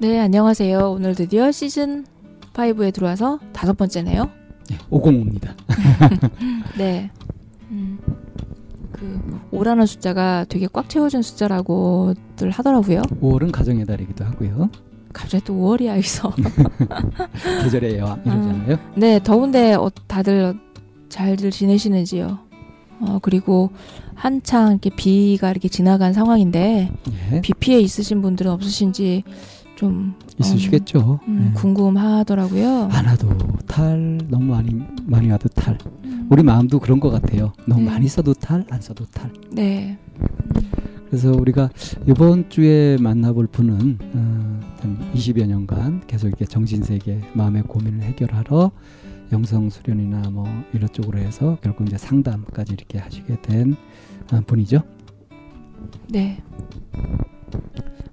네, 안녕하세요. 오늘 드디어 시즌 5에 들어와서 다섯 번째네요. 네, 505입니다. 네. 음, 그 5라는 숫자가 되게 꽉 채워진 숫자라고들 하더라고요. 5월은 가정의 달이기도 하고요. 갑자기 또 5월이야 여기서. 계절의 여왕 이러잖아요. 네, 더운데 어, 다들 잘들 지내시는지요? 어, 그리고 한창 이렇게 비가 이렇게 지나간 상황인데 예, 비 피해 있으신 분들은 없으신지 좀 있으시겠죠. 음, 예. 궁금하더라고요. 안 와도 탈 너무 많이 많이 와도 탈. 음, 우리 마음도 그런 것 같아요. 너무 네. 많이 써도 탈, 안 써도 탈. 네. 그래서 우리가 이번 주에 만나볼 분은 어, 한 20여 년간 계속 이렇게 정신 세계 마음의 고민을 해결하러 영성 수련이나 뭐 이런 쪽으로 해서 결국 이제 상담까지 이렇게 하시게 된 어, 분이죠. 네.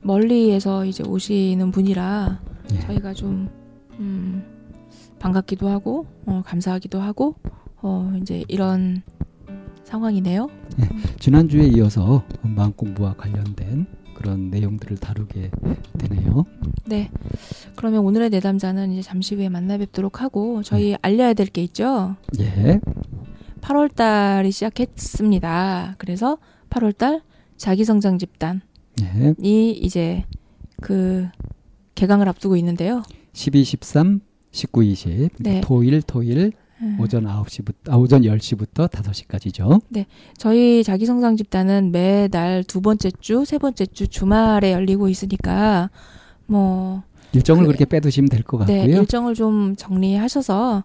멀리에서 이제 오시는 분이라 예. 저희가 좀 음, 반갑기도 하고 어, 감사하기도 하고 어, 이제 이런 상황이네요. 지난 주에 이어서 마음 공부와 관련된 그런 내용들을 다루게 되네요. 네. 그러면 오늘의 내담자는 이제 잠시 후에 만나 뵙도록 하고 저희 알려야 될 게 있죠. 예. 8월 달이 시작했습니다. 그래서 8월 달 자기 성장 집단이 예. 이제 그 개강을 앞두고 있는데요. 12, 13, 19, 20. 네. 토일, 토일 음, 오전 9시부터 아, 오전 10시부터 5시까지죠. 저희 자기 성장 집단은 매달 두 번째 주, 세 번째 주 주말에 열리고 있으니까 뭐 일정을 그- 그, 렇게 빼두시면 될것 네, 같고요. 일정을 좀 정리하셔서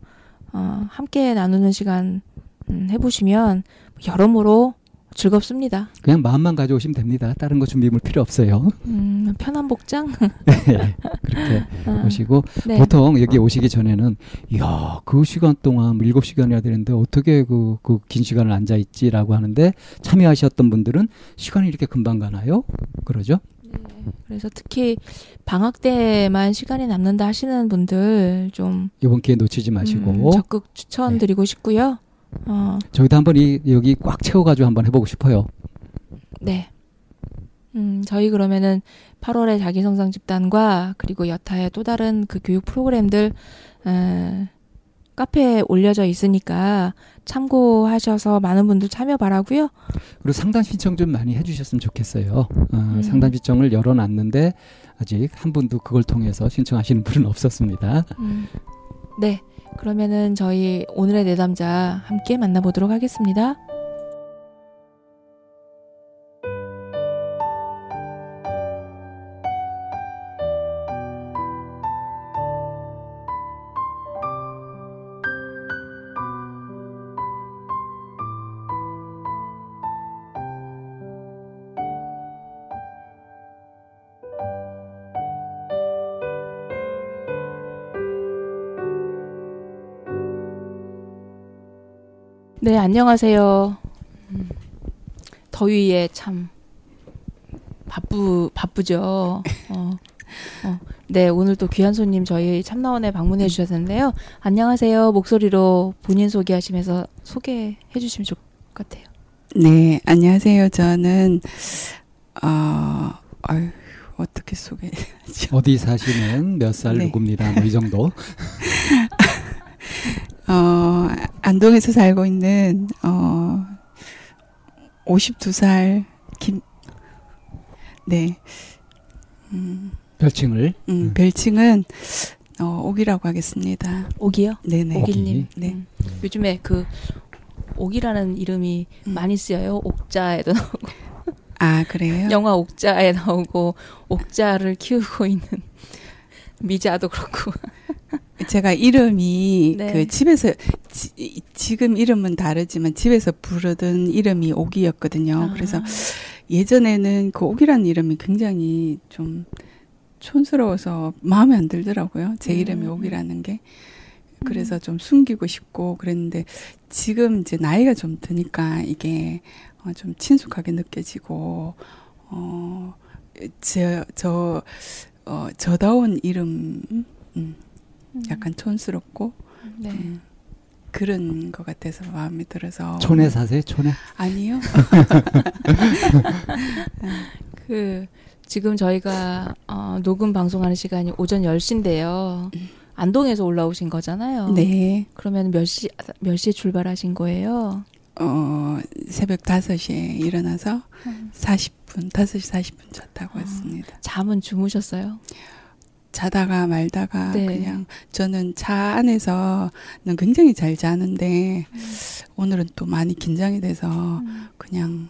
어, 함께 나누는 시간 음, 해보시면 여러모로 즐겁습니다. 그냥 마음만 가져오시면 됩니다. 다른 거 준비물 필요 없어요. 음, 편한 복장. 예, 그렇게 어, 오시고 네. 보통 여기 오시기 전에는 야, 그 시간 동안 뭐 7시간이야 되는데 어떻게 그 그 긴 시간을 앉아 있지라고 하는데 참여하셨던 분들은 시간이 이렇게 금방 가나요? 그러죠? 그래서 특히 방학 때만 시간이 남는다 하시는 분들 좀 이번 기회 놓치지 마시고 음, 적극 추천드리고 싶고요. 어, 저희도 한번 이 여기 꽉 채워 가지고 한번 해 보고 싶어요. 네. 음, 저희 그러면은 8월에 자기성장 집단과 그리고 여타의 또 다른 그 교육 프로그램들 에, 카페에 올려져 있으니까 참고하셔서 많은 분들 참여 바라고요. 그리고 상담 신청 좀 많이 해주셨으면 좋겠어요. 어, 음. 상담 신청을 열어놨는데 아직 한 분도 그걸 통해서 신청하시는 분은 없었습니다. 음, 네. 그러면은 저희 오늘의 내담자 함께 만나보도록 하겠습니다. 네, 안녕하세요. 음, 더위에 참 바쁘 바쁘죠. 어, 어. 네, 오늘 또 귀한 손님 저희 참나원에 방문해 주셨는데요. 안녕하세요. 목소리로 본인 소개하시면서 소개해 주시면 좋을 것 같아요. 네, 안녕하세요. 저는 어, 아유, 어떻게 소개하죠? 어디 사시는 몇살 네. 누굽니다. 뭐이 정도. 어, 안동에서 살고 있는 어 52살 김 네. 음, 별칭을 음, 음. 별칭은 어, 옥이라고 하겠습니다. 옥이요? 네네. 옥이. 옥일님. 네. 음. 요즘에 그 옥이라는 이름이 음. 많이 쓰여요. 옥자에도 나오고 아 그래요? 영화 옥자에 나오고 옥자를 키우고 있는 미자도 그렇고. 제가 이름이 네. 그 집에서 지, 지금 이름은 다르지만 집에서 부르던 이름이 옥이었거든요. 아. 그래서 예전에는 그 옥이라는 이름이 굉장히 좀 촌스러워서 마음에 안 들더라고요. 제 음. 이름이 옥이라는 게. 그래서 좀 숨기고 싶고 그랬는데 지금 이제 나이가 좀 드니까 이게 어, 좀 친숙하게 느껴지고 어, 저, 저, 어, 저다운 이름, 음, 약간 촌스럽고 네. 음, 그런 것 같아서 마음에 들어서 촌에 사세요 촌에 아니요 그 지금 저희가 어, 녹음 방송하는 시간이 오전 10시인데요. 안동에서 올라오신 거잖아요. 네 그러면 몇 시, 몇 시에 출발하신 거예요? 어, 새벽 5시에 일어나서 음. 40분 5시 40분 잤다고 아. 했습니다 잠은 주무셨어요? 자다가 말다가 네. 그냥 저는 차 안에서는 굉장히 잘 자는데 오늘은 또 많이 긴장이 돼서 음. 그냥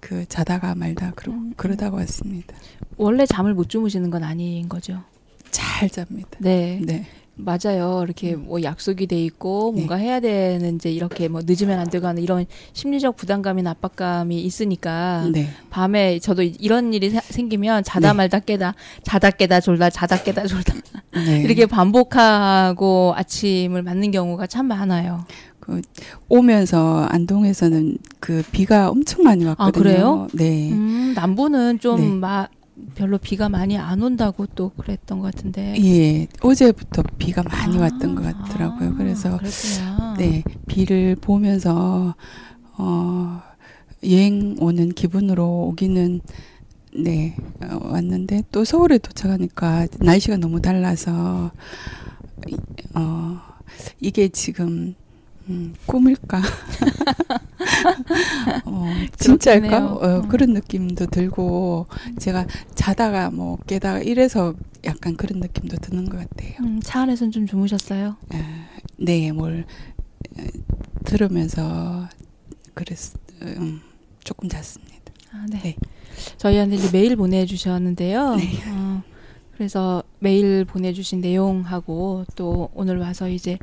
그 자다가 말다 그러, 음. 그러다가 왔습니다 원래 잠을 못 주무시는 건 아닌 거죠? 잘 잡니다 네. 네 맞아요. 이렇게 뭐 약속이 돼 있고 네. 뭔가 해야 되는 이제 이렇게 뭐 늦으면 안 되고 하는 이런 심리적 부담감이나 압박감이 있으니까 네. 밤에 저도 이- 이런 일이 사- 생기면 자다 네. 말다 깨다 자다 깨다 졸다 자다 깨다 졸다 네. 이렇게 반복하고 아침을 맞는 경우가 참 많아요. 그 오면서 안동에서는 그 비가 엄청 많이 왔거든요. 아, 그래요? 네. 음, 남부는 좀 네. 마, 별로 비가 많이 안 온다고 또 그랬던 것 같은데. 예. 어제부터 비가 많이 아, 왔던 것 같더라고요. 아, 그래서 그랬구나. 네, 비를 보면서 어 여행 오는 기분으로 오기는 네, 어, 왔는데 또 서울에 도착하니까 날씨가 너무 달라서 이- 어 이게 지금 음, 꿈일까? 어, 진짜일까? 어, 음. 그런 느낌도 들고 제가 자다가 뭐 깨다가 이래서 약간 그런 느낌도 드는 것 같아요. 음, 차 안에서는 좀 주무셨어요? 네, 뭘 에, 들으면서 그랬 음, 조금 잤습니다. 아, 네. 네. 저희한테 이제 메일 보내주셨는데요. 네. 어, 그래서 메일 보내주신 내용하고 또 오늘 와서 이제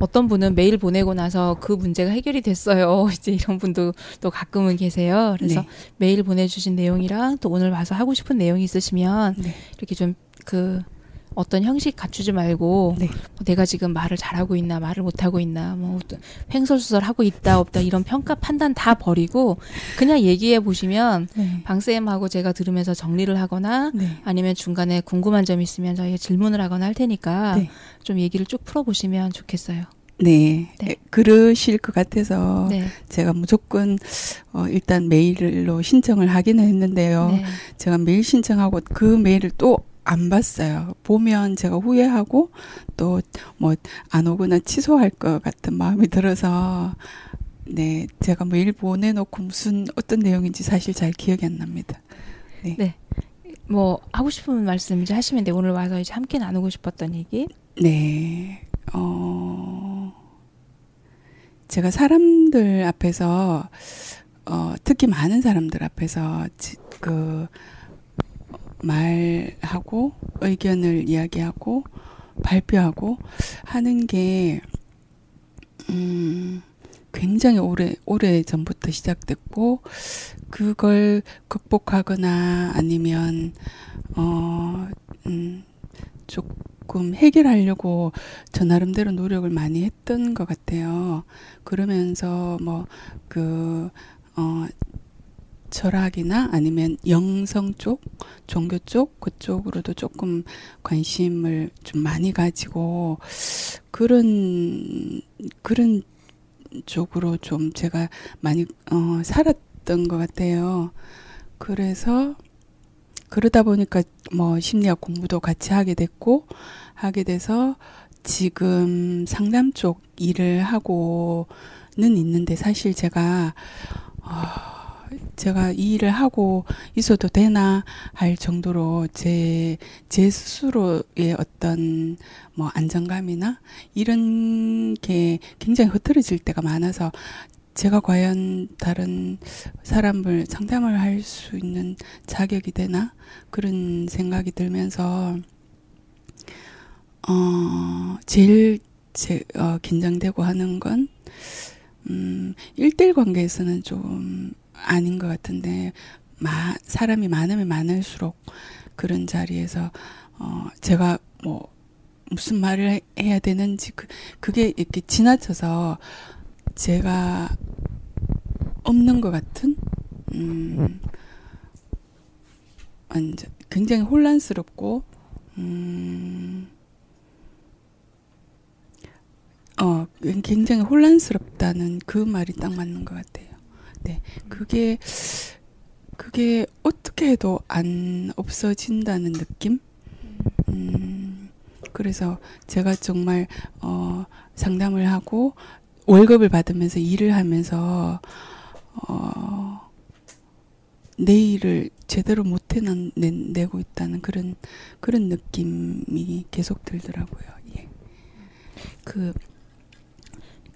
어떤 분은 메일 보내고 나서 그 문제가 해결이 됐어요. 이제 이런 분도 또 가끔은 계세요. 그래서 네. 메일 보내주신 내용이랑 또 오늘 와서 하고 싶은 내용이 있으시면 네. 이렇게 좀 그 어떤 형식 갖추지 말고 네. 뭐 내가 지금 말을 잘하고 있나 말을 못하고 있나 뭐 어떤 횡설수설 하고 있다 없다 이런 평가 판단 다 버리고 그냥 얘기해 보시면 네. 방쌤하고 제가 들으면서 정리를 하거나 네. 아니면 중간에 궁금한 점 있으면 저희가 질문을 하거나 할 테니까 네. 좀 얘기를 쭉 풀어보시면 좋겠어요. 네. 네. 에, 그러실 것 같아서 네. 제가 무조건 어, 일단 메일로 신청을 하기는 했는데요. 네. 제가 메일 신청하고 그 메일을 또 안 봤어요. 보면 제가 후회하고 또 뭐 안 오거나 취소할 것 같은 마음이 들어서 네 제가 메일 보내놓고 무슨 어떤 내용인지 사실 잘 기억이 안 납니다. 뭐 하고 싶은 말씀 이제 하시면 돼. 오늘 와서 이제 함께 나누고 싶었던 얘기. 네, 어, 제가 사람들 앞에서, 어, 특히 많은 사람들 앞에서, 지, 그, 말하고, 의견을 이야기하고, 발표하고 하는 게, 음, 굉장히 오래, 오래 전부터 시작됐고, 그걸 극복하거나 아니면, 어, 음, 조금 해결하려고 저 나름대로 노력을 많이 했던 것 같아요. 그러면서 뭐, 그, 어, 철학이나 아니면 영성 쪽, 종교 쪽, 그쪽으로도 조금 관심을 좀 많이 가지고, 그런, 그런 쪽으로 좀 제가 많이, 어, 살았던 것 같아요. 그래서, 그러다 보니까 뭐 심리학 공부도 같이 하게 됐고, 하게 돼서 지금 상담 쪽 일을 하고는 있는데 사실 제가, 어, 제가 이 일을 하고 있어도 되나 할 정도로 제, 제 스스로의 어떤 뭐 안정감이나 이런 게 굉장히 흐트러질 때가 많아서 제가 과연 다른 사람을 상담을 할 수 있는 자격이 되나 그런 생각이 들면서 어 제일 제, 어, 긴장되고 하는 건 음, 1대1 관계에서는 좀 아닌 것 같은데 마, 사람이 많으면 많을수록 그런 자리에서 어, 제가 뭐 무슨 말을 해- 해야 되는지 그, 그게 이렇게 지나쳐서 제가 없는 것 같은 음, 완전 굉장히 혼란스럽고 음, 어 굉장히 혼란스럽다는 그 말이 딱 맞는 것 같아요. 네, 그게 그게 어떻게 해도 안 없어진다는 느낌. 음, 그래서 제가 정말 어 상담을 하고 월급을 받으면서 일을 하면서 어, 내 일을 제대로 못 해내고 있다는 그런 그런 느낌이 계속 들더라고요. 예. 그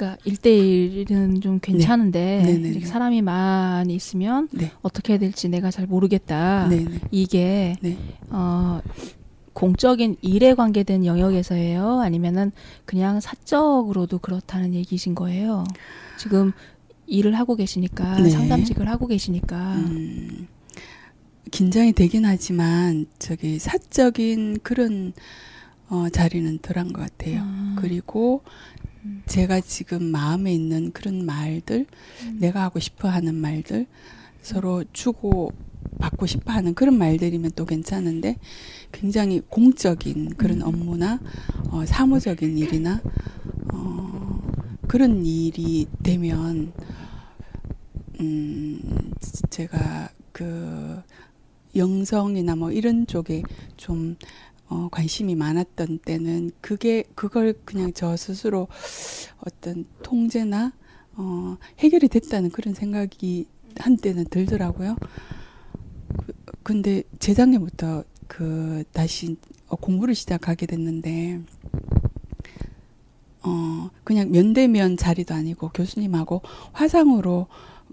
그러니까 1대1은 좀 괜찮은데 네. 네네네. 이렇게 사람이 많이 있으면 네. 어떻게 해야 될지 내가 잘 모르겠다. 이게 네. 어 공적인 일에 관계된 영역에서예요? 아니면은 그냥 사적으로도 그렇다는 얘기신 거예요? 지금 일을 하고 계시니까 네. 상담직을 하고 계시니까 음, 긴장이 되긴 하지만 저기 사적인 그런 어, 자리는 덜한 것 같아요. 아, 그리고 음. 제가 지금 마음에 있는 그런 말들, 음. 내가 하고 싶어 하는 말들, 서로 주고 받고 싶어 하는 그런 말들이면 또 괜찮은데 굉장히 공적인 그런 음. 업무나 어, 사무적인 일이나 어, 그런 일이 되면 음, 제가 그 영성이나 뭐 이런 쪽에 좀 어, 관심이 많았던 때는 그게 그걸 그냥 저 스스로 어떤 통제나 어, 해결이 됐다는 그런 생각이 한때는 들더라고요. 그, 근데 재작년부터 그 다시 어, 공부를 시작하게 됐는데 어 그냥 면대면 자리도 아니고 교수님하고 화상으로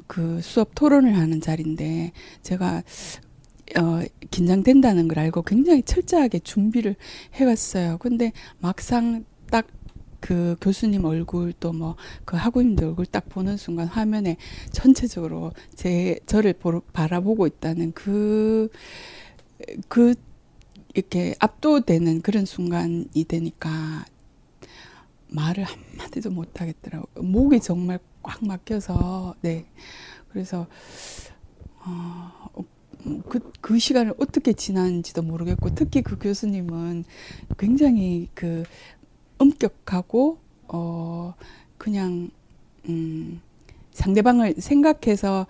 그 수업 토론을 하는 자리인데 제가 어 긴장된다는 걸 알고 굉장히 철저하게 준비를 해왔어요. 근데 막상 딱 그 교수님 얼굴 또 뭐 그 학우님들 얼굴 딱 보는 순간 화면에 전체적으로 제 저를 보러, 바라보고 있다는 그그 이렇게 압도되는 그런 순간이 되니까 말을 한마디도 못 하겠더라고요. 목이 정말 꽉 막혀서 네. 그래서 어, 그, 그 시간을 어떻게 지났는지도 모르겠고 특히 그 교수님은 굉장히 그 엄격하고 어 그냥 음 상대방을 생각해서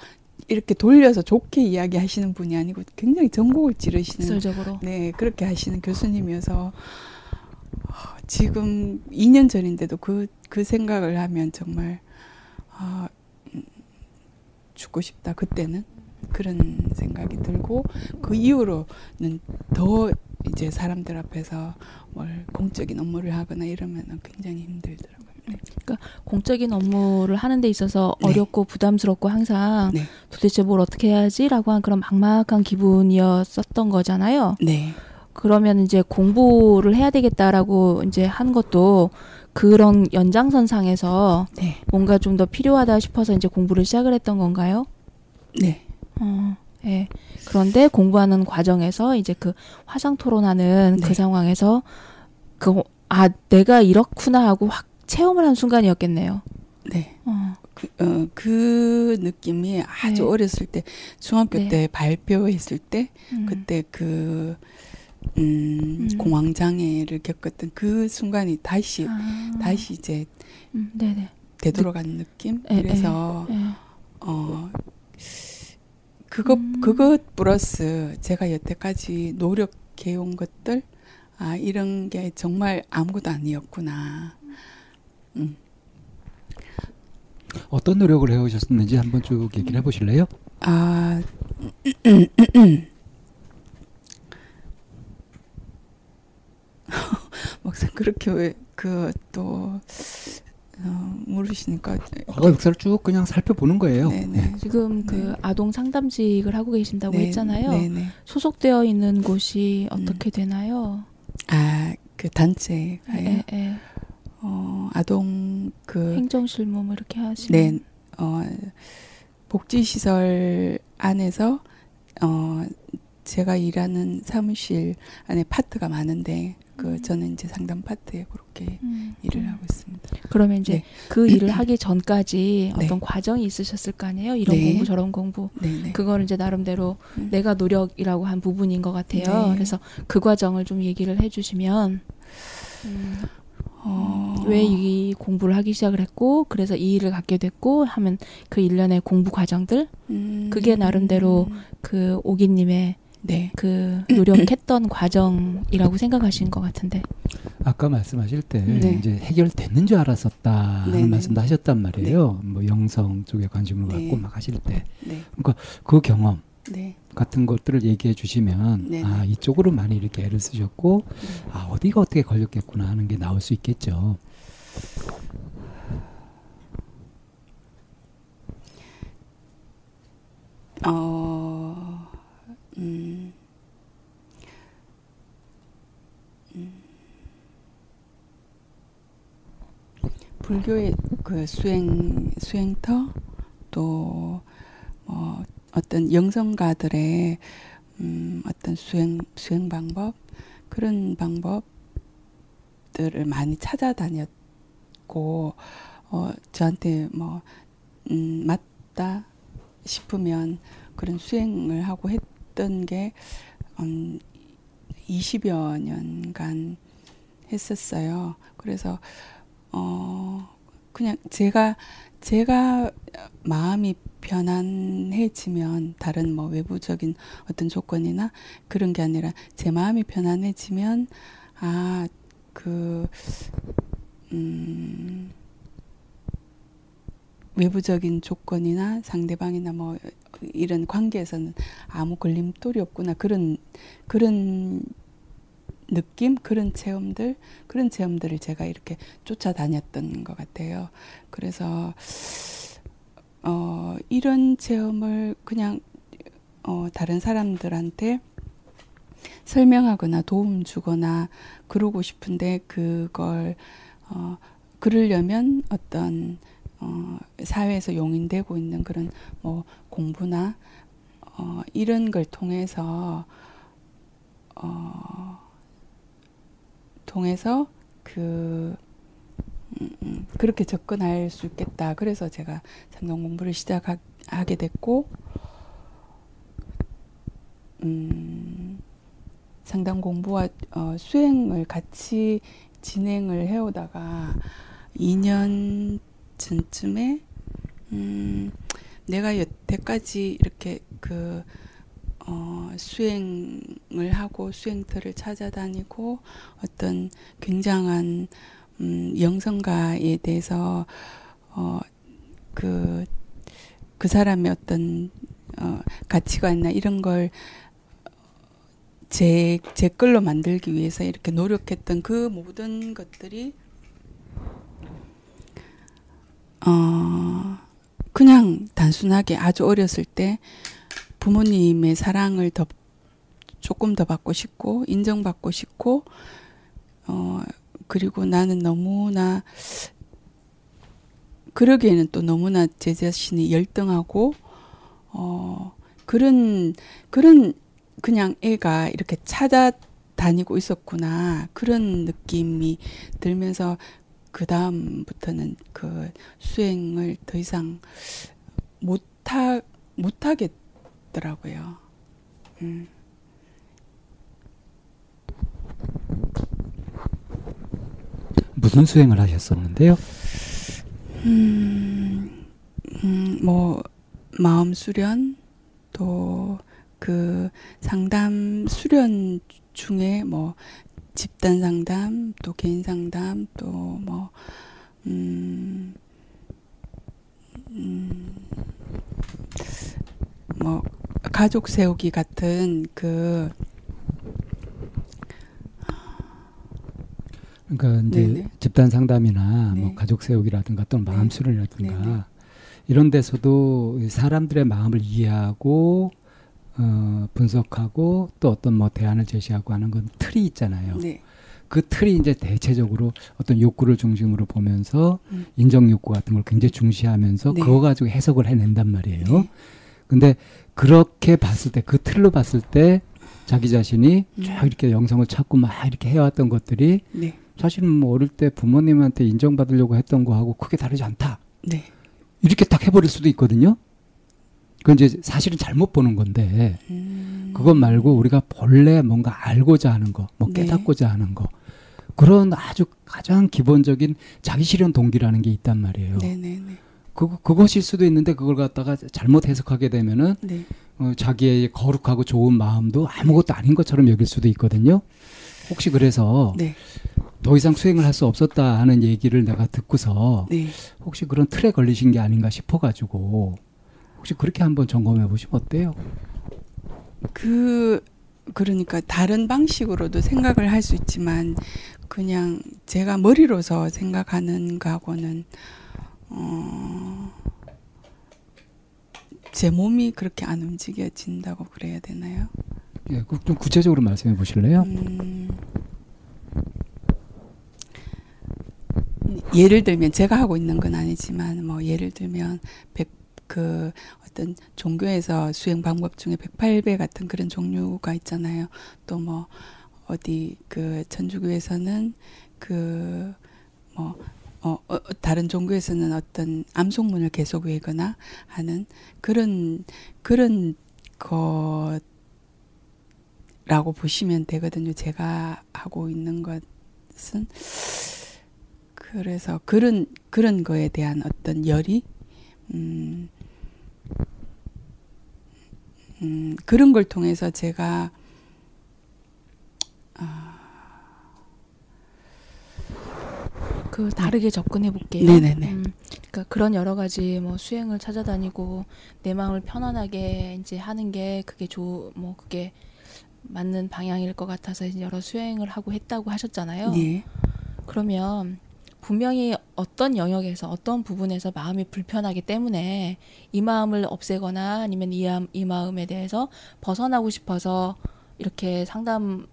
이렇게 돌려서 좋게 이야기하시는 분이 아니고 굉장히 전곡을 찌르시는 직설적으로 네, 그렇게 하시는 교수님이어서 어, 지금 2년 전인데도 그, 그 생각을 하면 정말 아, 음, 죽고 싶다. 그때는 그런 생각이 들고 그 이후로는 더 이제 사람들 앞에서 뭘 공적인 업무를 하거나 이러면 굉장히 힘들더라고요. 네. 공적인 업무를 하는 데 있어서 네. 어렵고 부담스럽고 항상 네. 도대체 뭘 어떻게 해야지라고 한 그런 막막한 기분이었었던 거잖아요. 네. 그러면 이제 공부를 해야 되겠다라고 이제 한 것도 그런 연장선상에서 네. 뭔가 좀 더 필요하다 싶어서 이제 공부를 시작을 했던 건가요? 네. 어, 예. 그런데 공부하는 과정에서 이제 그 화상 토론하는 네. 그 상황에서 그, 아, 내가 이렇구나 하고 확 체험을 한 순간이었겠네요. 네. 어, 그, 어, 그 느낌이 아주 네. 어렸을 때 중학교 네. 때 발표했을 때 음. 그때 그 음, 음. 공황 장애를 겪었던 그 순간이 다시 아, 다시 이제 음. 되돌아가는 느낌. 에, 에, 그래서 예. 어 그것 음. 그것 플러스 제가 여태까지 노력해 온 것들 아 이런 게 정말 아무것도 아니었구나. 음. 어떤 노력을 해오셨는지 한번 쭉 얘기를 해보실래요? 아, 막상 그렇게 왜그또 어, 물으시니까 과거 역사를 쭉 그냥 살펴보는 거예요. 네네. 지금 그 네. 아동 상담직을 하고 계신다고 네, 했잖아요. 네네. 소속되어 있는 곳이 음. 어떻게 되나요? 아, 그 단체가요. 예, 예. 어, 아동 그 행정실무 뭐 이렇게 하시면 네, 어, 복지시설 안에서, 어, 제가 일하는 사무실 안에 파트가 많은데, 그, 음. 저는 이제 상담 파트에 그렇게 음, 일을 음. 하고 있습니다. 그러면 이제 네. 그 일을 하기 전까지 네. 어떤 과정이 있으셨을 거 아니에요? 이런 네. 공부 저런 공부 네네. 그거를 이제 나름대로 음. 내가 노력이라고 한 부분인 것 같아요. 네. 그래서 그 과정을 좀 얘기를 해주시면 음, 어, 왜이 공부를 하기 시작을 했고 그래서 이 일을 갖게 됐고 하면 그 일련의 공부 과정들 음, 그게 나름대로 그 오기님의 네. 그 노력했던 과정이라고 생각하신 것 같은데 아까 말씀하실 때 네. 이제 해결됐는 줄 알았었다 하는 네네. 말씀도 하셨단 말이에요. 뭐 영성 쪽에 관심을 네. 갖고 막 하실 때그 네. 경험 네. 같은 것들을 얘기해 주시면. 아 이쪽으로 많이 이렇게 애를 쓰셨고 아 어디가 어떻게 걸렸겠구나 하는 게 나올 수 있겠죠. 어, 불교의 그 수행 수행터 또뭐 어떤 영성가들의 음, 어떤 수행 수행 방법 그런 방법들을 많이 찾아다녔고 어 저한테 뭐 음, 맞다 싶으면 그런 수행을 하고 했 던 게 음, 20여 년간 했었어요. 그래서 어 그냥 제가 제가 마음이 편안해지면 다른 뭐 외부적인 어떤 조건이나 그런 게 아니라 제 마음이 편안해지면 아 그 음, 외부적인 조건이나 상대방이나 뭐 이런 관계에서는 아무 걸림돌이 없구나 그런 그런 느낌 그런 체험들 그런 체험들을 제가 이렇게 쫓아다녔던 것 같아요. 그래서 어 이런 체험을 그냥 어 다른 사람들한테 설명하거나 도움 주거나 그러고 싶은데 그걸 어 그러려면 어떤 어 사회에서 용인되고 있는 그런 뭐 공부나 어 이런 걸 통해서 어 통해서 그 음, 음, 그렇게 접근할 수 있겠다. 그래서 제가 상담 공부를 시작하게 됐고, 음, 상담 공부와 어, 수행을 같이 진행을 해오다가 2년 전쯤에 음, 내가 여태까지 이렇게 그 어, 수행을 하고 수행터를 찾아다니고 어떤 굉장한 음, 영성가에 대해서 어, 그, 그 사람의 어떤 어, 가치관이나 이런 걸 제, 제 걸로 만들기 위해서 이렇게 노력했던 그 모든 것들이 어, 그냥 단순하게 아주 어렸을 때 부모님의 사랑을 더 조금 더 받고 싶고 인정받고 싶고 어 그리고 나는 너무나 그러기에는 또 너무나 제 자신이 열등하고 어 그런 그런 그냥 애가 이렇게 찾아다니고 있었구나. 그런 느낌이 들면서 그 다음부터는 그 수행을 더 이상 못하 못하겠더라고요. 음. 무슨 수행을 하셨었는데요? 음, 음, 뭐 마음 수련 또 그 상담 수련 중에 뭐 집단 상담 또 개인 상담 또 뭐 음, 음, 뭐 가족 세우기 같은 그 그러니까 이제 네네. 집단 상담이나 뭐 네. 가족 세우기라든가 또는 마음 네. 수련이라든가 네네. 이런 데서도 이 사람들의 마음을 이해하고 어, 분석하고 또 어떤 뭐 대안을 제시하고 하는 건 틀이 있잖아요. 네. 그 틀이 이제 대체적으로 어떤 욕구를 중심으로 보면서 음. 인정 욕구 같은 걸 굉장히 중시하면서 네. 그거 가지고 해석을 해낸단 말이에요. 네. 근데 그렇게 봤을 때 그 틀로 봤을 때 자기 자신이 음. 쭉 이렇게 영성을 찾고 막 이렇게 해왔던 것들이 네. 사실은 뭐 어릴 때 부모님한테 인정받으려고 했던 거하고 크게 다르지 않다. 네. 이렇게 딱 해버릴 수도 있거든요. 그건 이제 사실은 잘못 보는 건데 음. 그것 말고 우리가 본래 뭔가 알고자 하는 거, 뭐 네. 깨닫고자 하는 거 그런 아주 가장 기본적인 자기 실현 동기라는 게 있단 말이에요. 네네네. 그 그것일 수도 있는데 그걸 갖다가 잘못 해석하게 되면은 네. 어, 자기의 거룩하고 좋은 마음도 아무것도 아닌 것처럼 여길 수도 있거든요. 혹시 그래서 네. 더 이상 수행을 할 수 없었다 하는 얘기를 내가 듣고서 네. 혹시 그런 틀에 걸리신 게 아닌가 싶어가지고 혹시 그렇게 한번 점검해 보시면 어때요? 그 그러니까 다른 방식으로도 생각을 할 수 있지만 그냥 제가 머리로서 생각하는 거하고는 어, 제 몸이 그렇게 안 움직여진다고 그래야 되나요? 예, 그좀 구체적으로 말씀해 보실래요? 음, 예를 들면 제가 하고 있는 건 아니지만 뭐 예를 들면 백, 그 어떤 종교에서 수행 방법 중에 108배 같은 그런 종류가 있잖아요. 또 뭐 어디 그 천주교에서는 그뭐 어, 어, 다른 종교에서는 어떤 암송문을 계속 외거나 하는 그런 그런 것라고 보시면 되거든요. 제가 하고 있는 것은 그래서 그런 그런 거에 대한 어떤 열이 음, 음 그런 걸 통해서 제가 그 다르게 접근해 볼게요. 네네네. 음, 그러니까 그런 여러 가지 뭐 수행을 찾아다니고 내 마음을 편안하게 이제 하는 게 그게 좋뭐 그게 맞는 방향일 것 같아서 이제 여러 수행을 하고 했다고 하셨잖아요. 예. 그러면 분명히 어떤 영역에서 어떤 부분에서 마음이 불편하기 때문에 이 마음을 없애거나 아니면 이, 암- 이 마음에 대해서 벗어나고 싶어서 이렇게 상담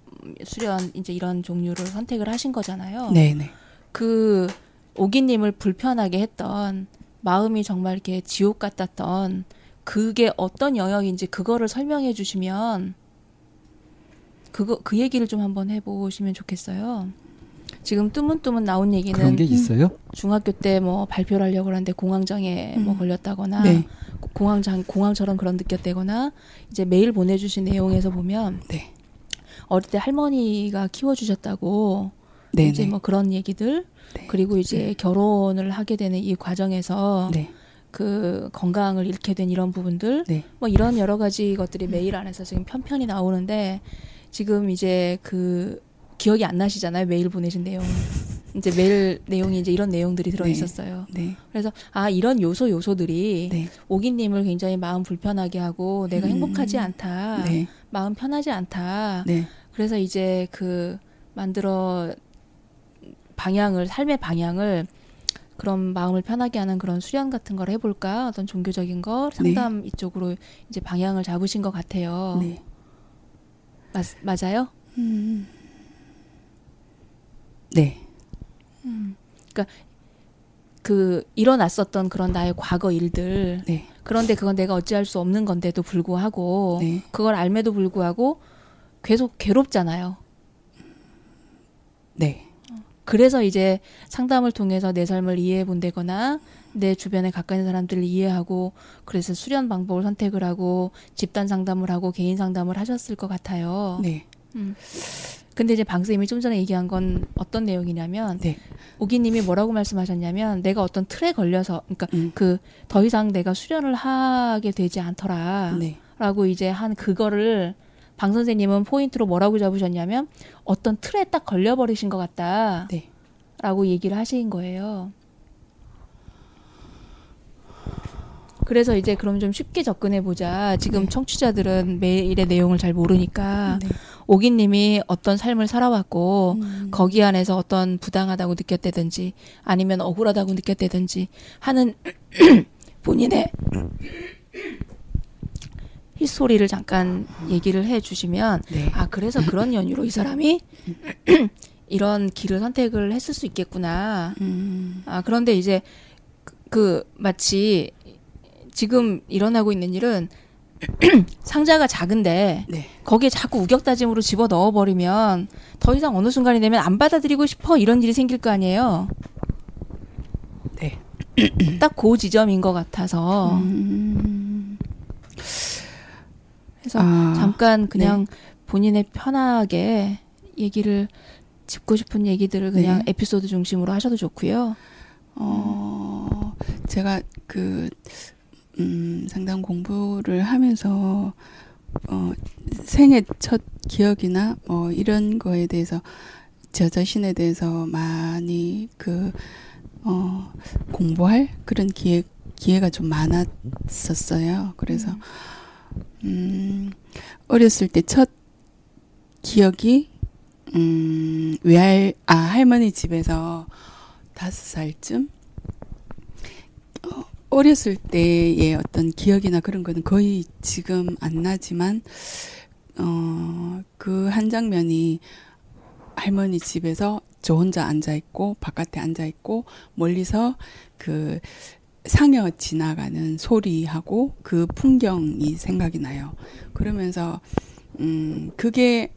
수련 이제 이런 종류를 선택을 하신 거잖아요. 네네. 그 오기님을 불편하게 했던 마음이 정말 이렇게 지옥 같았던 그게 어떤 영역인지 그거를 설명해 주시면 그거 그 얘기를 좀 한번 해보시면 좋겠어요. 지금 뜨문뜨문 나온 얘기는 그런 게 있어요? 중학교 때 뭐 발표를 하려고 하는데 공황장애 뭐 음. 걸렸다거나 네. 공황장 공황처럼 그런 느꼈다거나 이제 메일 보내주신 내용에서 보면 네. 어릴 때 할머니가 키워주셨다고 네네. 이제 뭐 그런 얘기들 네. 그리고 이제 결혼을 하게 되는 이 과정에서 네. 그 건강을 잃게 된 이런 부분들 네. 뭐 이런 여러 가지 것들이 메일 안에서 지금 편편히 나오는데 지금 이제 그 기억이 안 나시잖아요 메일 보내신 내용 이제 메일 내용이 이제 이런 내용들이 들어 있었어요 네. 그래서 아 이런 요소 요소들이 네. 오기님을 굉장히 마음 불편하게 하고 내가 음. 행복하지 않다 네. 마음 편하지 않다 네. 그래서 이제 그 만들어 방향을 삶의 방향을 그런 마음을 편하게 하는 그런 수련 같은 걸 해볼까 어떤 종교적인 거 상담 이쪽으로 이제 방향을 잡으신 것 같아요. 네. 맞, 맞아요? 음. 네. 그 일어났었던 그런 나의 과거 일들 네. 그런데 그건 내가 어찌할 수 없는 건데도 불구하고 네. 그걸 알매도 불구하고 계속 괴롭잖아요. 네. 그래서 이제 상담을 통해서 내 삶을 이해해 본다거나 내 주변에 가까이 있는 사람들을 이해하고 그래서 수련 방법을 선택을 하고 집단 상담을 하고 개인 상담을 하셨을 것 같아요. 네. 근데 이제 방쌤이 좀 전에 얘기한 건 어떤 내용이냐면 네. 오기님이 뭐라고 말씀하셨냐면 내가 어떤 틀에 걸려서 그러니까 음. 그더 이상 내가 수련을 하게 되지 않더라. 네. 라고 이제 한 그거를 방 선생님은 포인트로 뭐라고 잡으셨냐면 어떤 틀에 딱 걸려버리신 것 같다. 네. 라고 얘기를 하신 거예요. 그래서 이제 그럼 좀 쉽게 접근해 보자. 지금 네. 청취자들은 매일의 내용을 잘 모르니까 네. 오기님이 어떤 삶을 살아왔고 음. 거기 안에서 어떤 부당하다고 느꼈다든지 아니면 억울하다고 느꼈다든지 하는 본인의 히스토리를 잠깐 얘기를 해 주시면 네. 아 그래서 그런 연유로 이 사람이 이런 길을 선택을 했을 수 있겠구나. 음. 아 그런데 이제 그, 그 마치 지금 일어나고 있는 일은 상자가 작은데 네. 거기에 자꾸 우격다짐으로 집어 넣어 버리면 더 이상 어느 순간이 되면 안 받아들이고 싶어 이런 일이 생길 거 아니에요. 네. 딱 그 지점인 것 같아서 음. 그래서 아, 잠깐 그냥 본인의 편하게 얘기를 짚고 싶은 얘기들을 그냥 네. 에피소드 중심으로 하셔도 좋고요. 어, 제가 그, 음, 상당 공부를 하면서, 어, 생애 첫 기억이나 뭐 이런 거에 대해서 저 자신에 대해서 많이 그, 어, 공부할 그런 기회, 기회가 좀 많았었어요. 그래서, 음, 어렸을 때 첫 기억이, 음, 외할, 아, 할머니 집에서 다섯 살쯤 어, 어렸을 때의 어떤 기억이나 그런 거는 거의 지금 안 나지만 어, 그 한 장면이 할머니 집에서 저 혼자 앉아 있고 바깥에 앉아 있고 멀리서 그 상여 지나가는 소리하고 그 풍경이 생각이 나요. 그러면서 음 그게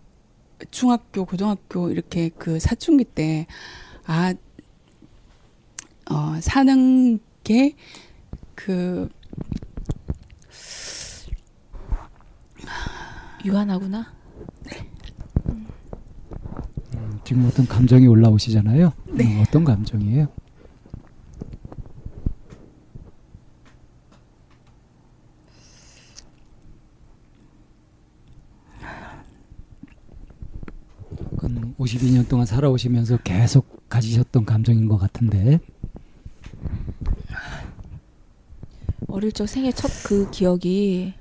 중학교 고등학교 이렇게 그 사춘기 때아 어, 사는 게, 그, 유한하구나. 음, 지금 어떤 감정이 올라오시잖아요. 네. 음, 어떤 감정이에요? 그건 52년 동안 살아오시면서 계속 가지셨던 감정인 것 같은데 어릴 적 생애 첫 그 기억이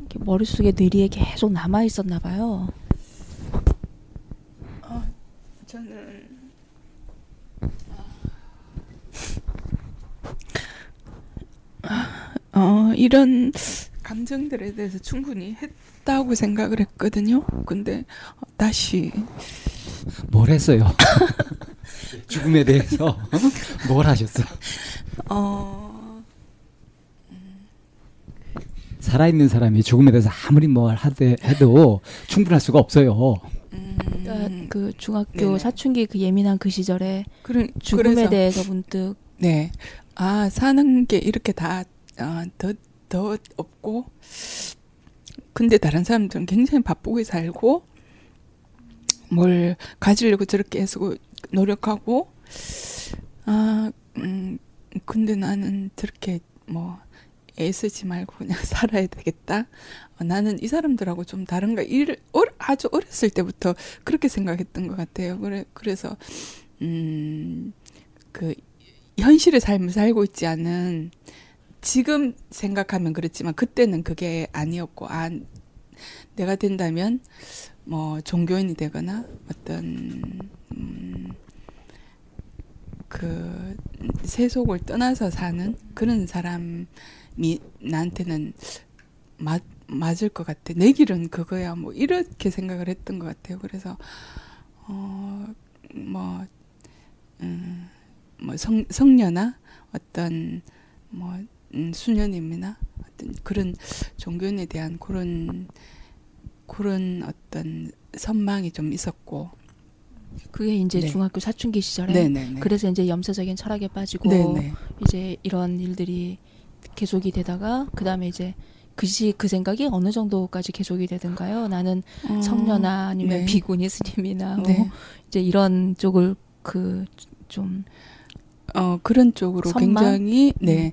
이렇게 머릿속에 뇌리에 계속 남아 있었나 봐요. 저는, 어, 이런 감정들에 대해서 충분히 했다고 생각을 했거든요. 근데 다시 뭘 했어요? 죽음에 대해서 뭘 하셨어요? 어, 살아있는 사람이 죽음에 대해서 아무리 뭘 하되, 해도 충분할 수가 없어요. 음, 그러니까 그 중학교 네네. 사춘기 그 예민한 그 시절에 그런 죽음에 그래서- 대해서 문득 네. 아, 사는 게 이렇게 다, 아, 더, 더 없고, 근데 다른 사람들은 굉장히 바쁘게 살고, 뭘 가지려고 저렇게 애쓰고 노력하고, 아, 음, 근데 나는 저렇게 뭐, 애쓰지 말고 그냥 살아야 되겠다. 어, 나는 이 사람들하고 좀 다른가. 일, 어, 아주 어렸을 때부터 그렇게 생각했던 것 같아요. 그래, 그래서, 음, 그, 현실의 삶을 살고 있지 않은 지금 생각하면 그렇지만 그때는 그게 아니었고 아 내가 된다면 뭐 종교인이 되거나 어떤 음 그 세속을 떠나서 사는 그런 사람 이 나한테는 맞 맞을 것 같아. 내 길은 그거야. 뭐 이렇게 생각을 했던 것 같아요. 그래서 어뭐 음, 뭐 성, 성녀나 어떤 뭐 음, 수녀님이나 어떤 그런 종교인에 대한 그런 그런 어떤 선망이 좀 있었고 그게 이제 네. 중학교 사춘기 시절에 네네네 그래서 이제 염세적인 철학에 빠지고 네네 이제 이런 일들이 계속이 되다가 그다음에 이제 그시 그 생각이 어느 정도까지 계속이 되던가요? 나는 어, 성녀나 아니면 네. 비구니 스님이나 뭐 네. 이제 이런 쪽을 그 좀 어 그런 쪽으로 선망? 굉장히 네.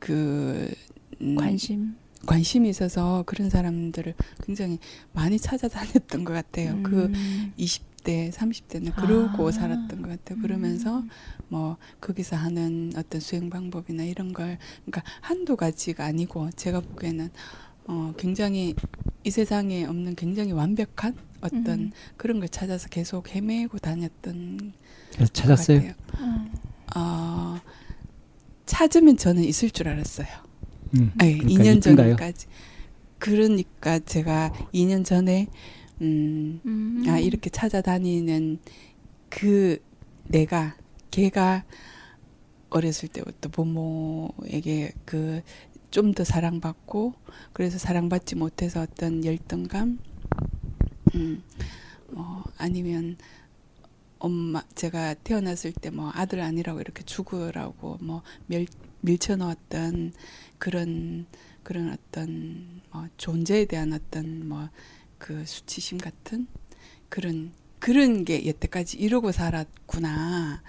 네어그 음, 관심 관심이 있어서 그런 사람들을 굉장히 많이 찾아다녔던 것 같아요. 그 음, 20대 20대, 30대는 그러고 아. 살았던 것 같아요. 그러면서 뭐 거기서 하는 어떤 수행 방법이나 이런 걸 그러니까 한두 가지가 아니고 제가 보기에는 어 굉장히 이 세상에 없는 굉장히 완벽한 어떤 음. 그런 걸 찾아서 계속 헤매고 다녔던 그래서 것 찾았어요. 같아요. 어, 찾으면 저는 있을 줄 알았어요. 음, 아니, 그러니까 2년 있던가요? 전까지. 그러니까 제가 2년 전에 음, 음. 아 이렇게 찾아다니는 그 내가 걔가 어렸을 때부터 부모에게 그 좀 더 사랑받고 그래서 사랑받지 못해서 어떤 열등감 음, 뭐 아니면 엄마 제가 태어났을 때 뭐 아들 아니라고 이렇게 죽으라고 뭐 밀, 밀쳐 넣었던 그런 그런 어떤 뭐 존재에 대한 어떤 뭐 그 수치심 같은 그런 그런 게 여태까지 이러고 살았구나.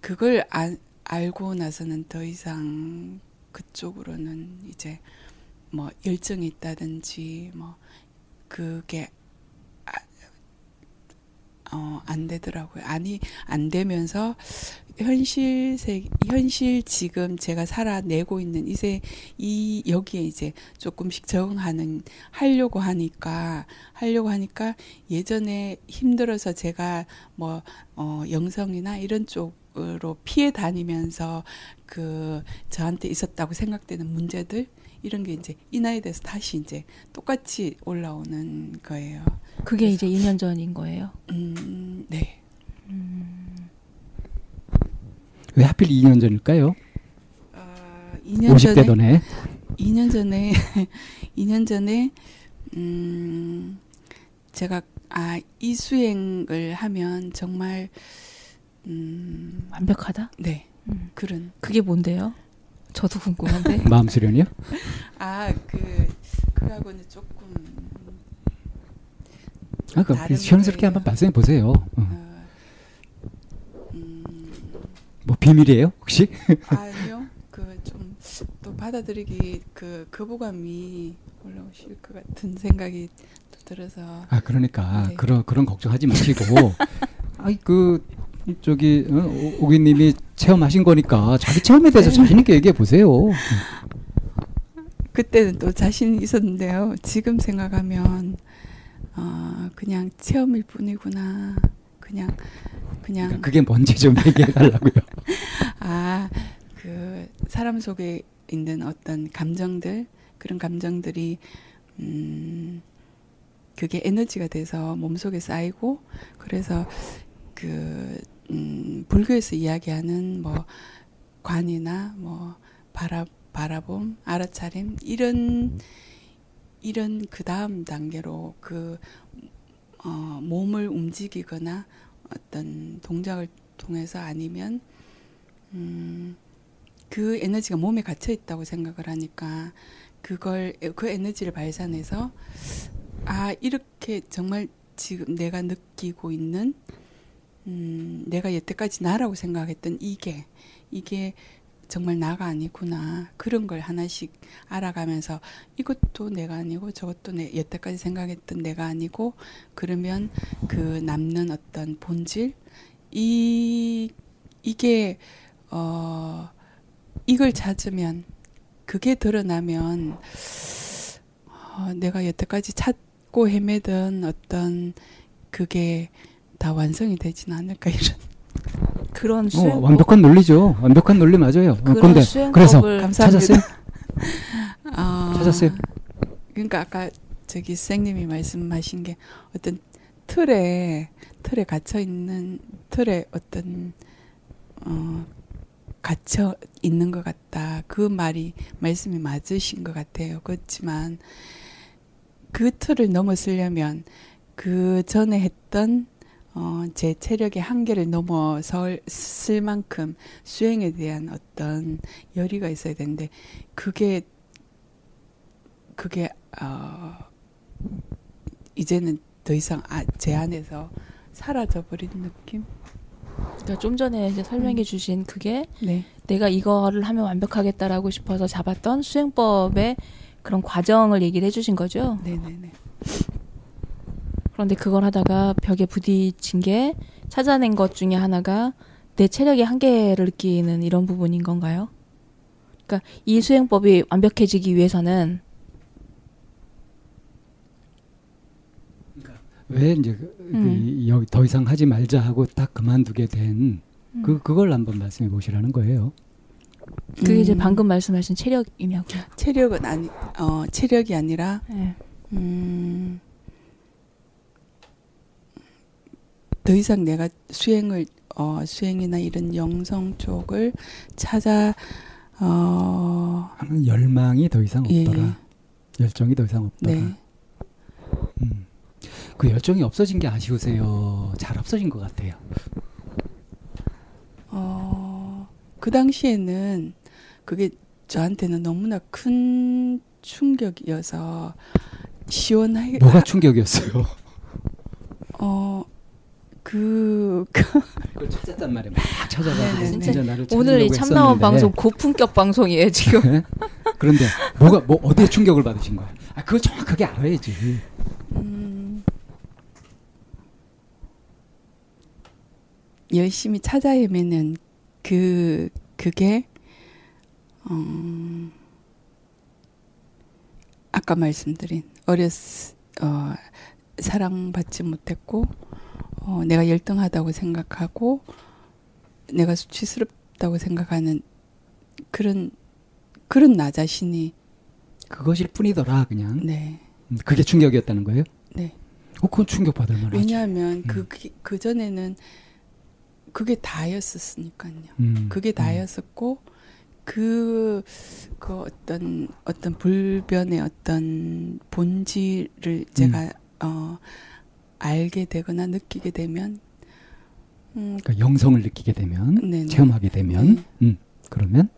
그걸 아, 알고 나서는 더 이상 그쪽으로는 이제 뭐 열정이 있다든지 뭐 그게 아, 어, 안 되더라고요. 아니 안 되면서 현실 세 현실 지금 제가 살아내고 있는 이세 이 여기에 이제 조금씩 적응하는 하려고 하니까 하려고 하니까 예전에 힘들어서 제가 뭐 어, 영성이나 이런 쪽으로 피해 다니면서 그 저한테 있었다고 생각되는 문제들 이런 게 이제 이 나이에 대해서 다시 이제 똑같이 올라오는 거예요. 그게 이제 2년 전인 거예요. 음, 네. 왜 하필 2년 전일까요? 어, 2년 50대 전에 전에 2년 전에 2년 전에 음 제가 아 이 수행을 하면 정말 음 완벽하다? 네. 음. 그런 그게 뭔데요? 저도 궁금한데. 마음 수련이요? 아 그 그하고는 조금 아, 그 다른 시원스럽게. 한번 말씀해 보세요. 어. 뭐 비밀이에요, 혹시? 아니요 그 좀 또 받아들이기 그 거부감이 올라오실 것 같은 생각이 또 들어서 아, 그러니까 네. 그런 그런 걱정하지 마시고, 아이 그 저기 어, 오- 오기님이 체험하신 거니까 자기 체험에 대해서 자신 있게 얘기해 보세요. 그때는 또 자신이 있었는데요. 지금 생각하면 어, 그냥 체험일 뿐이구나. 그냥 그냥 그러니까 그게 뭔지 좀 얘기해 달라고요. 아 그 사람 속에 있는 어떤 감정들 그런 감정들이 음 그게 에너지가 돼서 몸속에 쌓이고 그래서 그 음, 불교에서 이야기하는 뭐 관이나 뭐 바라 바라봄 알아차림 이런 이런 그 다음 단계로 그 어, 몸을 움직이거나 어떤 동작을 통해서 아니면 음, 그 에너지가 몸에 갇혀 있다고 생각을 하니까 그걸 그 에너지를 발산해서 아 이렇게 정말 지금 내가 느끼고 있는 음, 내가 여태까지 나라고 생각했던 이게 이게 정말 나가 아니구나. 그런 걸 하나씩 알아가면서 이것도 내가 아니고 저것도 내 여태까지 생각했던 내가 아니고 그러면 그 남는 어떤 본질? 이 이게 어 이걸 찾으면 그게 드러나면 어, 내가 여태까지 찾고 헤매던 어떤 그게 다 완성이 되진 않을까 이런 그런 어, 수행법 완벽한 논리죠. 완벽한 논리 맞아요. 어, 그런 근데 수행법을 그래서. 찾았어요? 어, 찾았어요? 그러니까 아까 저기 선생님이 말씀하신 게 어떤 틀에 틀에 갇혀 있는 틀에 어떤 어 갇혀 있는 것 같다. 그 말이 말씀이 맞으신 것 같아요. 그렇지만 그 틀을 넘어서려면 그 전에 했던 어, 제 체력의 한계를 넘어설 쓸 만큼 수행에 대한 어떤 열의가 있어야 되는데 그게 그게 어, 이제는 더 이상 아, 제 안에서 사라져 버린 느낌. 그러니까 좀 전에 이제 설명해 주신 그게 네. 내가 이거를 하면 완벽하겠다라고 싶어서 잡았던 수행법의 그런 과정을 얘기를 해 주신 거죠. 네네네. 그런데 그걸 하다가 벽에 부딪힌 게 찾아낸 것 중에 하나가 내 체력의 한계를 느끼는 이런 부분인 건가요? 그러니까 이 수행법이 완벽해지기 위해서는 왜 이제 그- 음. 그 여기 더 이상 하지 말자 하고 딱 그만두게 된그 음. 그걸 한번 말씀해 보시라는 거예요. 그게 이제 음, 방금 말씀하신 체력이냐고요. 체력은 아니 어 체력이 아니라 네. 음, 더 이상 내가 수행을 어 수행이나 이런 영성 쪽을 찾아 어 하는 열망이 더 이상 예, 없더라. 열정이 더 이상 없더라. 네. 음. 그 열정이 없어진 게 아쉬우세요. 잘 없어진 것 같아요. 어, 그 당시에는 그게 저한테는 너무나 큰 충격이어서 시원하게 뭐가 충격이었어요? 어, 그, 그 그걸 찾았단 말이에요. 막 찾아가지고 네네네. 진짜 나를 오늘 이 참나원 했었는데. 방송 고품격 방송이에요 지금. 네? 그런데 뭐가 뭐 어디에 충격을 받으신 거예요? 아 그걸 정확하게 알아야지. 음, 열심히 찾아 헤매는 그 그게 음, 아까 말씀드린 어렸 어, 사랑받지 못했고 어, 내가 열등하다고 생각하고 내가 수치스럽다고 생각하는 그런 그런 나 자신이 그것일 뿐이더라 그냥. 네 음, 그게 충격이었다는 거예요? 네. 어 그건 충격 받을 만하지. 왜냐하면 음. 그, 그 전에는 그게 다였었으니까요. 음, 그게 음. 다였었고 그, 그 어떤 어떤 불변의 어떤 본질을 제가 음. 어 알게 되거나 느끼게 되면 음, 그러니까 영성을 느끼게 되면 네네. 체험하게 되면 네. 음, 그러면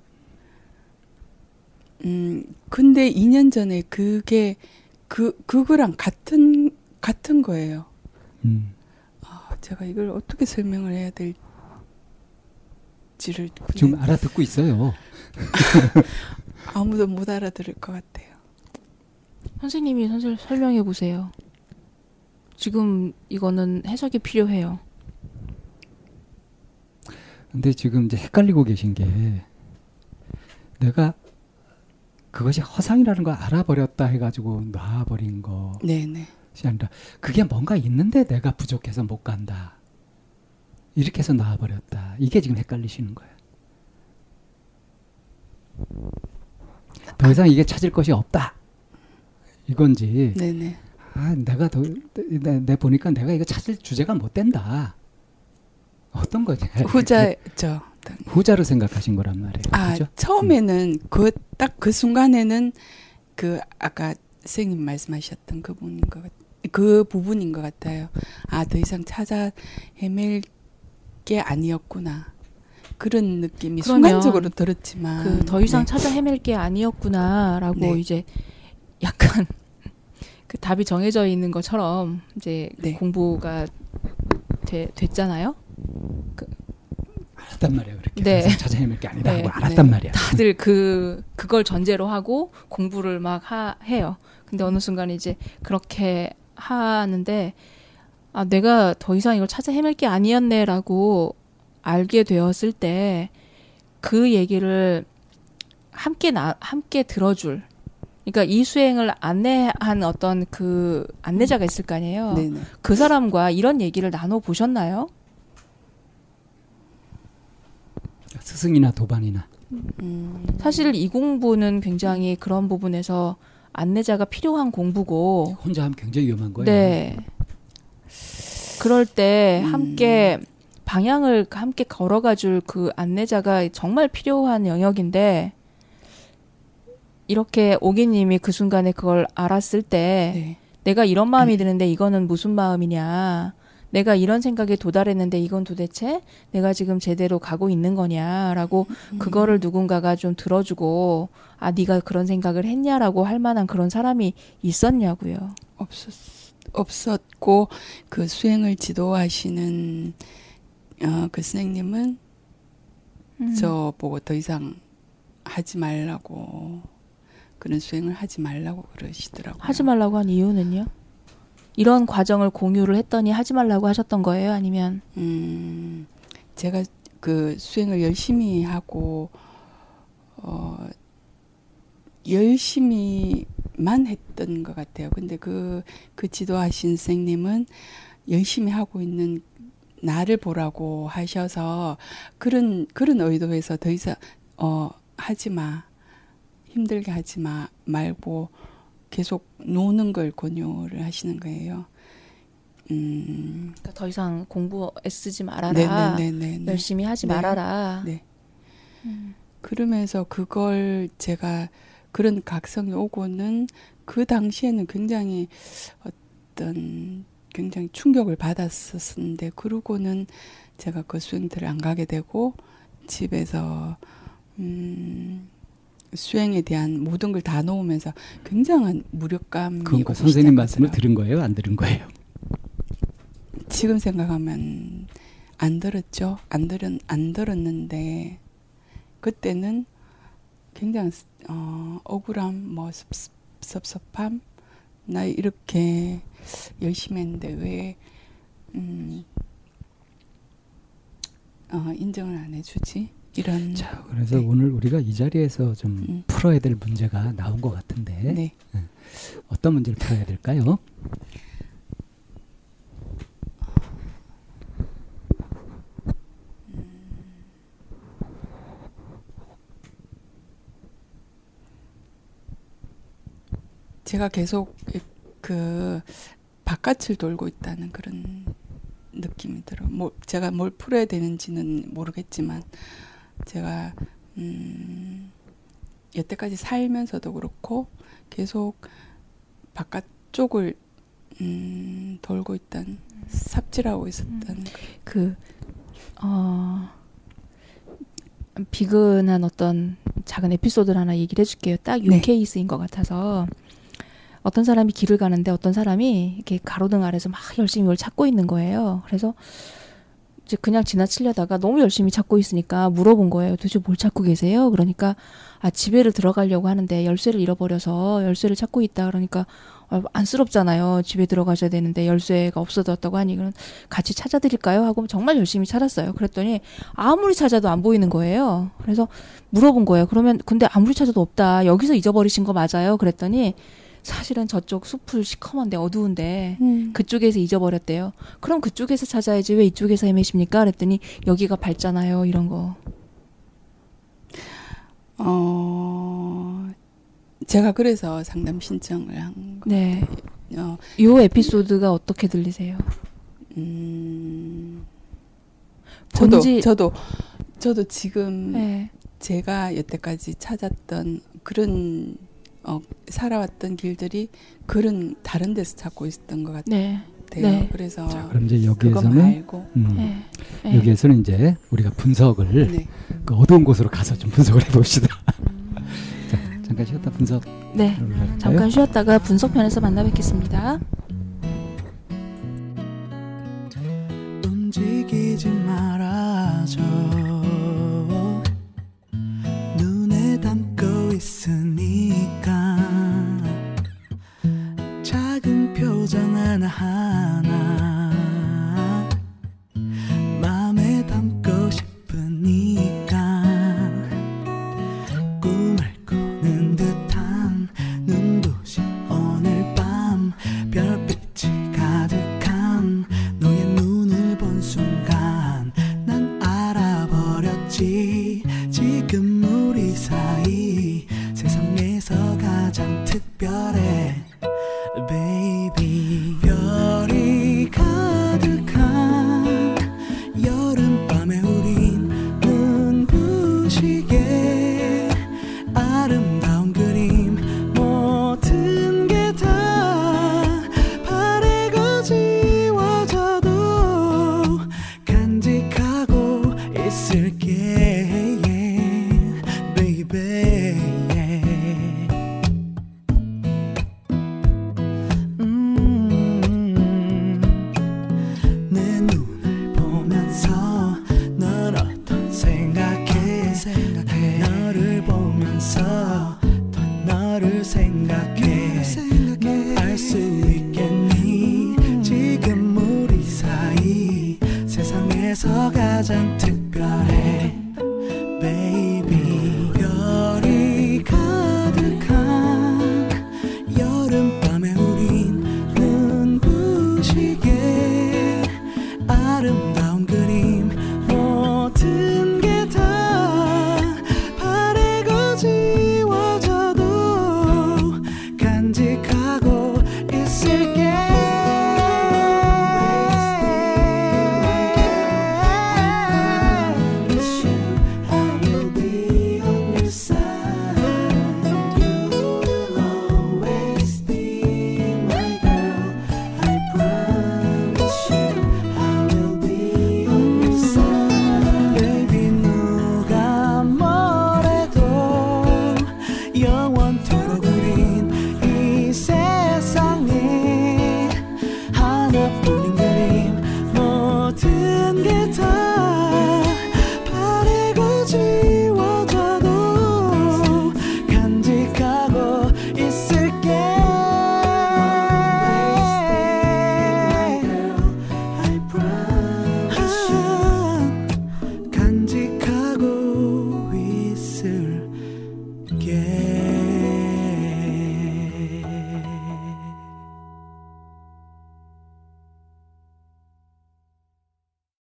음 근데 2년 전에 그게 그 그거랑 같은 같은 거예요. 음, 아, 제가 이걸 어떻게 설명을 해야 될지를 지금 알아듣고 있어요. 아무도 못 알아들을 것 같아요. 선생님이 선생 설명해 보세요. 지금 이거는 해석이 필요해요. 근데 지금 이제 헷갈리고 계신 게 내가 그것이 허상이라는 걸 알아버렸다 해가지고 놔버린 것이 네네. 아니라 그게 뭔가 있는데 내가 부족해서 못 간다. 이렇게 해서 놔버렸다. 이게 지금 헷갈리시는 거예요. 더 이상 이게 찾을 것이 없다. 이건지 네네. 아, 내가 더, 내, 내 보니까 내가 이거 찾을 주제가 못 된다. 어떤 거지? 후자죠. 후자로 생각하신 거란 말이에요. 아 그죠? 처음에는 그딱그 순간에는 그 아까 선생님 말씀하셨던 그 부분인 것 같, 그 부분인 것 같아요. 아 더 이상 찾아 헤맬 게 아니었구나. 그런 느낌이 순간적으로 들었지만 그 더 이상 네. 찾아 헤맬 게 아니었구나라고 네. 이제 약간 그 답이 정해져 있는 것처럼 이제 네. 공부가 되, 됐잖아요. 알았단 말이에요. 그렇게. 네. 더 이상 찾아 헤맬 게 아니다 네. 알았단 네. 말이야. 다들 그 그걸 전제로 하고 공부를 막 하, 해요. 근데 어느 순간 이제 그렇게 하는데 아 내가 더 이상 이걸 찾아 헤맬 게 아니었네라고 알게 되었을 때 그 얘기를 함께 나 함께 들어줄 그러니까 이 수행을 안내한 어떤 그 안내자가 있을 거 아니에요. 네네. 그 사람과 이런 얘기를 나눠 보셨나요? 스승이나 도반이나. 음, 사실 이 공부는 굉장히 그런 부분에서 안내자가 필요한 공부고 혼자 하면 굉장히 위험한 거예요. 네. 그럴 때 음. 함께 방향을 함께 걸어가 줄 그 안내자가 정말 필요한 영역인데 이렇게 오기님이 그 순간에 그걸 알았을 때 네. 내가 이런 마음이 드는데 이거는 무슨 마음이냐 내가 이런 생각에 도달했는데 이건 도대체 내가 지금 제대로 가고 있는 거냐라고 그거를 누군가가 좀 들어주고 아 네가 그런 생각을 했냐라고 할 만한 그런 사람이 있었냐고요. 없었 없었고 그 수행을 지도하시는 어, 그 선생님은 음. 저 보고 더 이상 하지 말라고 그런 수행을 하지 말라고 그러시더라고요. 하지 말라고 한 이유는요? 이런 과정을 공유를 했더니 하지 말라고 하셨던 거예요? 아니면 음, 제가 그 수행을 열심히 하고 어 열심히만 했던 것 같아요. 근데 그, 그 지도하신 선생님은 열심히 하고 있는 나를 보라고 하셔서 그런, 그런 의도에서 더 이상, 어, 하지 마. 힘들게 하지 마. 말고 계속 노는 걸 권유를 하시는 거예요. 음. 그러니까 더 이상 공부 애쓰지 말아라. 네네네네. 열심히 하지 네. 말아라. 네. 음. 그러면서 그걸 제가 그런 각성이 오고는 그 당시에는 굉장히 어떤 굉장히 충격을 받았었는데 그러고는 제가 그 수행들을 안 가게 되고 집에서 음 수행에 대한 모든 걸 다 놓으면서 굉장한 무력감이 그건 오기 그 선생님 말씀을. 들은 거예요? 안 들은 거예요? 지금 생각하면 안 들었죠. 안 들은 안 들었는데 그때는 굉장히 어, 억울함, 뭐 섭, 섭섭함, 나 이렇게 열심히 했는데 왜 음, 어, 인정을 안 해주지? 이런 자, 그래서 네. 오늘 우리가 이 자리에서 좀 음. 풀어야 될 문제가 나온 것 같은데 네. 어떤 문제를 풀어야 될까요? 제가 계속 그 바깥을 돌고 있다는 그런 느낌이 들어. 뭐 제가 뭘 풀어야 되는지는 모르겠지만 제가 음 여태까지 살면서도 그렇고 계속 바깥쪽을 음 돌고 있던 삽질하고 있었던 그, 어, 비근한 어떤 작은 에피소드를 하나 얘기를 해줄게요. 딱요 네. 케이스인 것 같아서. 어떤 사람이 길을 가는데 어떤 사람이 이렇게 가로등 아래서 막 열심히 뭘 찾고 있는 거예요. 그래서 그냥 지나치려다가 너무 열심히 찾고 있으니까 물어본 거예요. 도대체 뭘 찾고 계세요? 그러니까 아 집에를 들어가려고 하는데 열쇠를 잃어버려서 열쇠를 찾고 있다. 그러니까 아, 안쓰럽잖아요. 집에 들어가셔야 되는데 열쇠가 없어졌다고 하니 그럼 같이 찾아드릴까요? 하고 정말 열심히 찾았어요. 그랬더니 아무리 찾아도 안 보이는 거예요. 그래서 물어본 거예요. 그러면 근데 아무리 찾아도 없다. 여기서 잊어버리신 거 맞아요? 그랬더니 사실은 저쪽 숲을 시커먼데 어두운데 음. 그쪽에서 잊어버렸대요. 그럼 그쪽에서 찾아야지 왜 이쪽에서 헤매십니까? 그랬더니 여기가 밝잖아요. 이런 거. 어 제가 그래서 상담 신청을 한 거. 네. 어, 요 에피소드가 어떻게 들리세요? 음, 저도 본지 저도 저도 지금 네. 제가 여태까지 찾았던 그런 어, 살아왔던 길들이 그런 다른 데서 찾고 있었던 것 같아요. 네. 네. 그래서 자, 그럼 이제 여기에서는 말고 음, 네. 네. 여기에서는 이제 우리가 분석을 네. 그 어두운 곳으로 가서 좀 분석을 해봅시다. 자, 잠깐 쉬었다 분석. 네. 잠깐 쉬었다가 분석편에서 만나 뵙겠습니다. 움직이지 말아줘 눈에 담고 있으니 표정